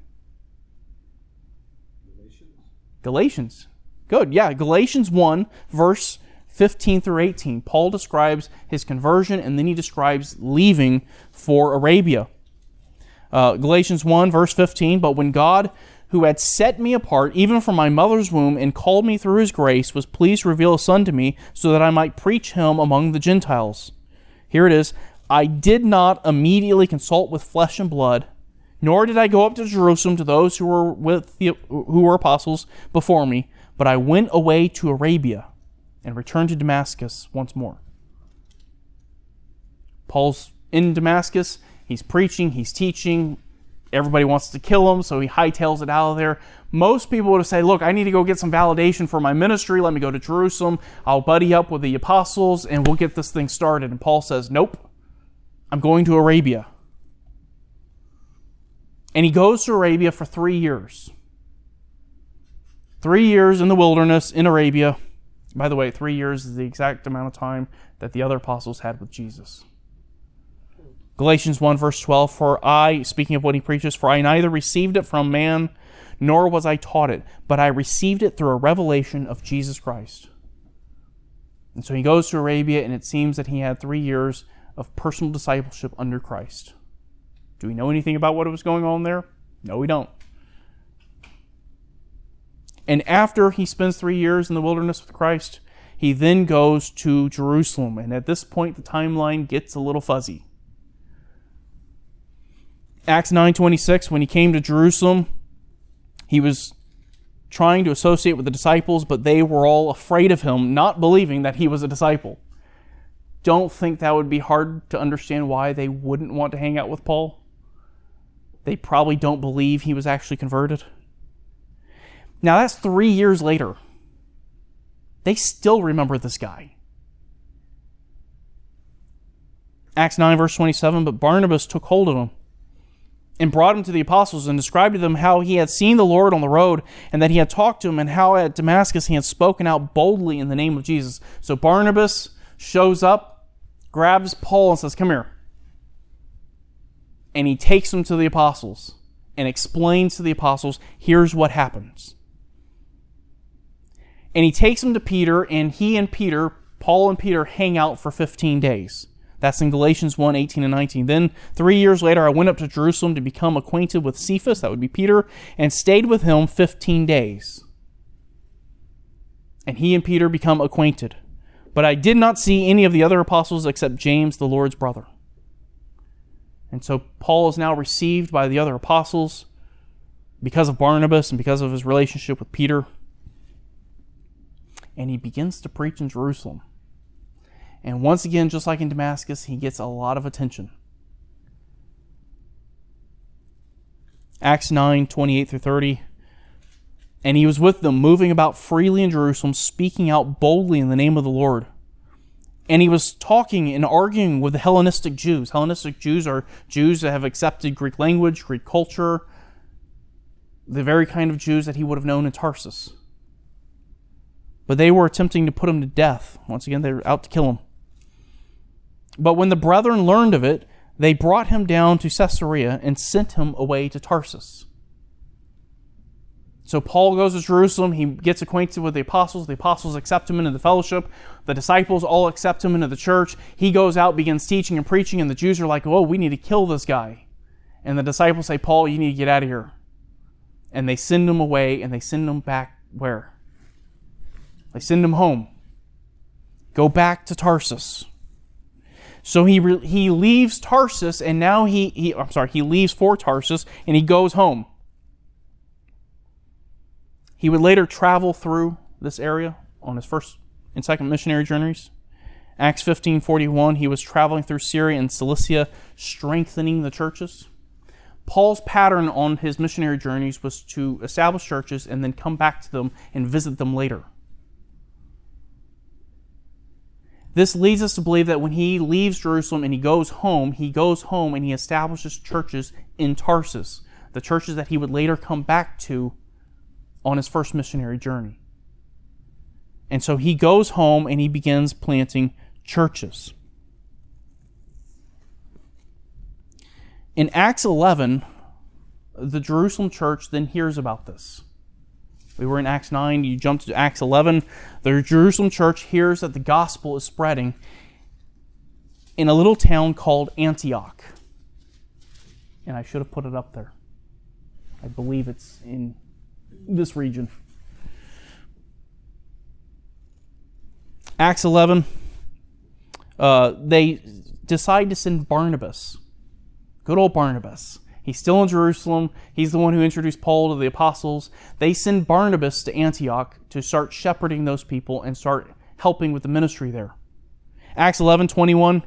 Galatians. Galatians. Good. Yeah, Galatians 1, verse 15 through 18. Paul describes his conversion and then he describes leaving for Arabia. Uh, Galatians 1, verse 15. But when God, who had set me apart even from my mother's womb and called me through his grace, was pleased to reveal a son to me so that I might preach him among the Gentiles. Here it is I did not immediately consult with flesh and blood, nor did I go up to Jerusalem to those who were with the, who were apostles before me, but I went away to Arabia and returned to Damascus once more. Paul's in Damascus. He's preaching, he's teaching. Everybody wants to kill him, so he hightails it out of there. Most people would said, Look, I need to go get some validation for my ministry. Let me go to Jerusalem. I'll buddy up with the apostles and we'll get this thing started. And Paul says, Nope, I'm going to Arabia. And he goes to Arabia for three years. Three years in the wilderness in Arabia. By the way, three years is the exact amount of time that the other apostles had with Jesus. Galatians 1, verse 12 For I, speaking of what he preaches, for I neither received it from man, nor was I taught it, but I received it through a revelation of Jesus Christ. And so he goes to Arabia, and it seems that he had three years of personal discipleship under Christ. Do we know anything about what was going on there? No, we don't. And after he spends three years in the wilderness with Christ, he then goes to Jerusalem. And at this point, the timeline gets a little fuzzy. Acts 9:26 when he came to Jerusalem he was trying to associate with the disciples but they were all afraid of him not believing that he was a disciple don't think that would be hard to understand why they wouldn't want to hang out with Paul they probably don't believe he was actually converted now that's 3 years later they still remember this guy Acts 9 verse 27 but Barnabas took hold of him and brought him to the apostles and described to them how he had seen the Lord on the road and that he had talked to him and how at Damascus he had spoken out boldly in the name of Jesus. So Barnabas shows up, grabs Paul, and says, Come here. And he takes him to the apostles and explains to the apostles, Here's what happens. And he takes him to Peter, and he and Peter, Paul and Peter, hang out for 15 days. That's in Galatians 1 18 and 19. Then, three years later, I went up to Jerusalem to become acquainted with Cephas, that would be Peter, and stayed with him 15 days. And he and Peter become acquainted. But I did not see any of the other apostles except James, the Lord's brother. And so Paul is now received by the other apostles because of Barnabas and because of his relationship with Peter. And he begins to preach in Jerusalem. And once again, just like in Damascus, he gets a lot of attention. Acts 9 28 through 30. And he was with them, moving about freely in Jerusalem, speaking out boldly in the name of the Lord. And he was talking and arguing with the Hellenistic Jews. Hellenistic Jews are Jews that have accepted Greek language, Greek culture, the very kind of Jews that he would have known in Tarsus. But they were attempting to put him to death. Once again, they were out to kill him. But when the brethren learned of it, they brought him down to Caesarea and sent him away to Tarsus. So Paul goes to Jerusalem. He gets acquainted with the apostles. The apostles accept him into the fellowship. The disciples all accept him into the church. He goes out, begins teaching and preaching, and the Jews are like, "Oh, we need to kill this guy." And the disciples say, "Paul, you need to get out of here." And they send him away, and they send him back where? They send him home. Go back to Tarsus. So he re- he leaves Tarsus, and now he, he I'm sorry, he leaves for Tarsus, and he goes home. He would later travel through this area on his first and second missionary journeys. Acts 15:41, he was traveling through Syria and Cilicia strengthening the churches. Paul's pattern on his missionary journeys was to establish churches and then come back to them and visit them later. This leads us to believe that when he leaves Jerusalem and he goes home, he goes home and he establishes churches in Tarsus, the churches that he would later come back to on his first missionary journey. And so he goes home and he begins planting churches. In Acts 11, the Jerusalem church then hears about this. We were in Acts 9, you jump to Acts 11. The Jerusalem church hears that the gospel is spreading in a little town called Antioch. And I should have put it up there. I believe it's in this region. Acts 11, uh, they decide to send Barnabas. Good old Barnabas. He's still in Jerusalem. He's the one who introduced Paul to the apostles. They send Barnabas to Antioch to start shepherding those people and start helping with the ministry there. Acts 11 21.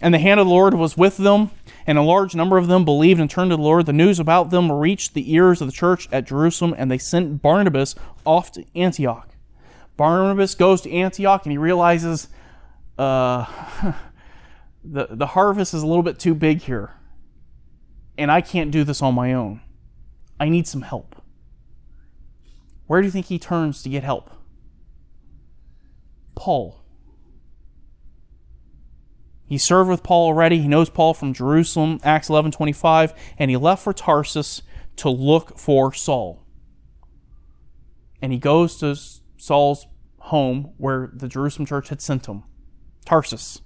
And the hand of the Lord was with them, and a large number of them believed and turned to the Lord. The news about them reached the ears of the church at Jerusalem, and they sent Barnabas off to Antioch. Barnabas goes to Antioch and he realizes uh, the, the harvest is a little bit too big here and I can't do this on my own. I need some help. Where do you think he turns to get help? Paul. He served with Paul already. He knows Paul from Jerusalem, Acts 11:25, and he left for Tarsus to look for Saul. And he goes to Saul's home where the Jerusalem church had sent him, Tarsus.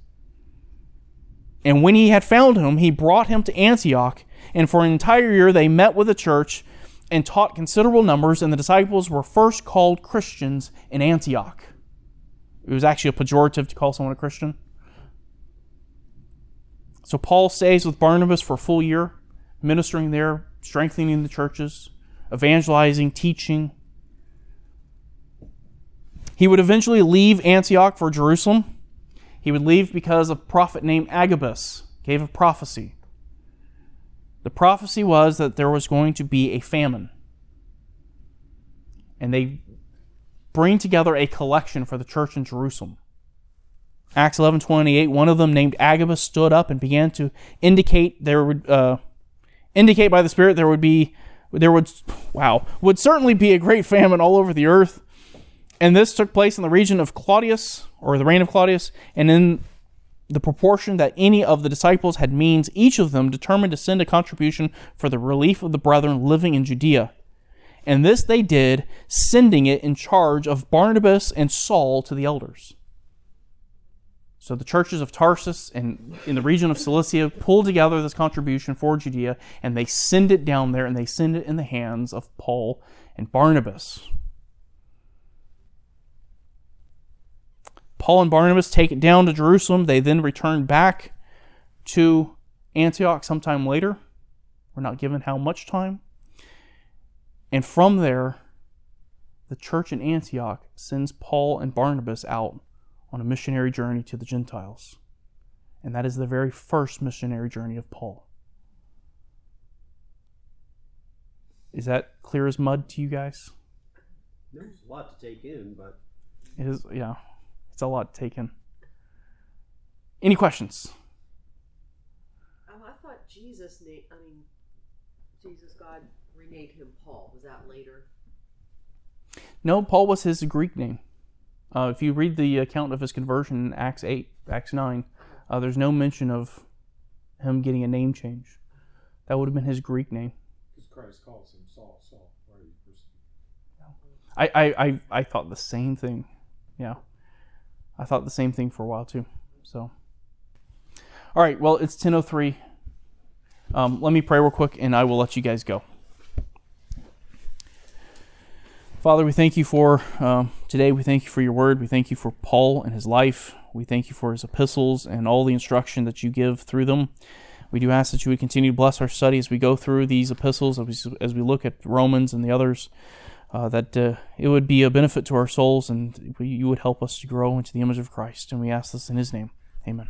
And when he had found him, he brought him to Antioch and for an entire year, they met with the church and taught considerable numbers, and the disciples were first called Christians in Antioch. It was actually a pejorative to call someone a Christian. So Paul stays with Barnabas for a full year, ministering there, strengthening the churches, evangelizing, teaching. He would eventually leave Antioch for Jerusalem. He would leave because a prophet named Agabus gave a prophecy. The prophecy was that there was going to be a famine. And they bring together a collection for the church in Jerusalem. Acts 11:28 one of them named Agabus stood up and began to indicate there would uh, indicate by the spirit there would be there would wow would certainly be a great famine all over the earth and this took place in the region of Claudius or the reign of Claudius and in the proportion that any of the disciples had means, each of them determined to send a contribution for the relief of the brethren living in Judea. And this they did, sending it in charge of Barnabas and Saul to the elders. So the churches of Tarsus and in the region of Cilicia pull together this contribution for Judea, and they send it down there, and they send it in the hands of Paul and Barnabas. Paul and Barnabas take it down to Jerusalem. They then return back to Antioch sometime later. We're not given how much time. And from there, the church in Antioch sends Paul and Barnabas out on a missionary journey to the Gentiles. And that is the very first missionary journey of Paul. Is that clear as mud to you guys? There's a lot to take in, but It is, yeah. It's a lot taken. Any questions? Um, I thought Jesus named. I mean, Jesus God renamed him Paul. Was that later? No, Paul was his Greek name. Uh, if you read the account of his conversion in Acts 8, Acts 9, uh, there's no mention of him getting a name change. That would have been his Greek name. Because Christ calls him Saul, Saul. Why are you persecuting? I, I, I, I thought the same thing. Yeah. I thought the same thing for a while too. So, all right. Well, it's 10:03. Um, let me pray real quick, and I will let you guys go. Father, we thank you for um, today. We thank you for your word. We thank you for Paul and his life. We thank you for his epistles and all the instruction that you give through them. We do ask that you would continue to bless our study as we go through these epistles, as we, as we look at Romans and the others. Uh, that uh, it would be a benefit to our souls and you would help us to grow into the image of Christ. And we ask this in His name. Amen.